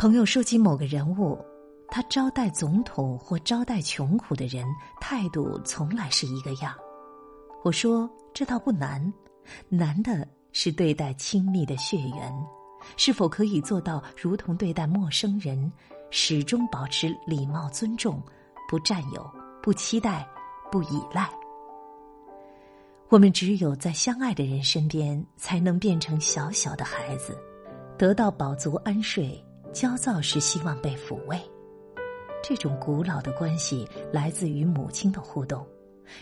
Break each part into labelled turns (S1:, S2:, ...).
S1: 朋友说起某个人物，他招待总统或招待穷苦的人，态度从来是一个样。我说这倒不难，难的是对待亲密的血缘，是否可以做到如同对待陌生人，始终保持礼貌尊重，不占有，不期待，不依赖。我们只有在相爱的人身边，才能变成小小的孩子，得到饱足安睡。焦躁时希望被抚慰，这种古老的关系来自于母亲的互动。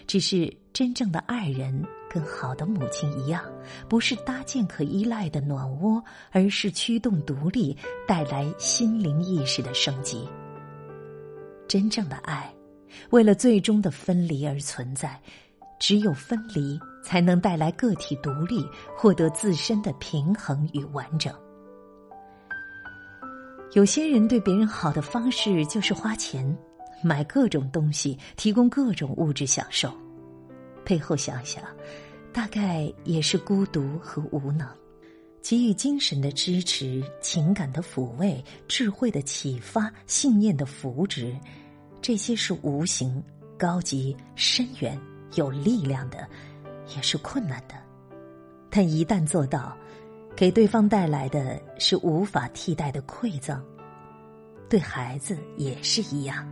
S1: 只是真正的爱人跟好的母亲一样，不是搭建可依赖的暖窝，而是驱动独立、带来心灵意识的升级。真正的爱，为了最终的分离而存在。只有分离，才能带来个体独立，获得自身的平衡与完整。有些人对别人好的方式就是花钱，买各种东西，提供各种物质享受。背后想想，大概也是孤独和无能。给予精神的支持、情感的抚慰、智慧的启发、信念的扶植，这些是无形、高级、深远、有力量的，也是困难的。但一旦做到。给对方带来的是无法替代的馈赠，对孩子也是一样。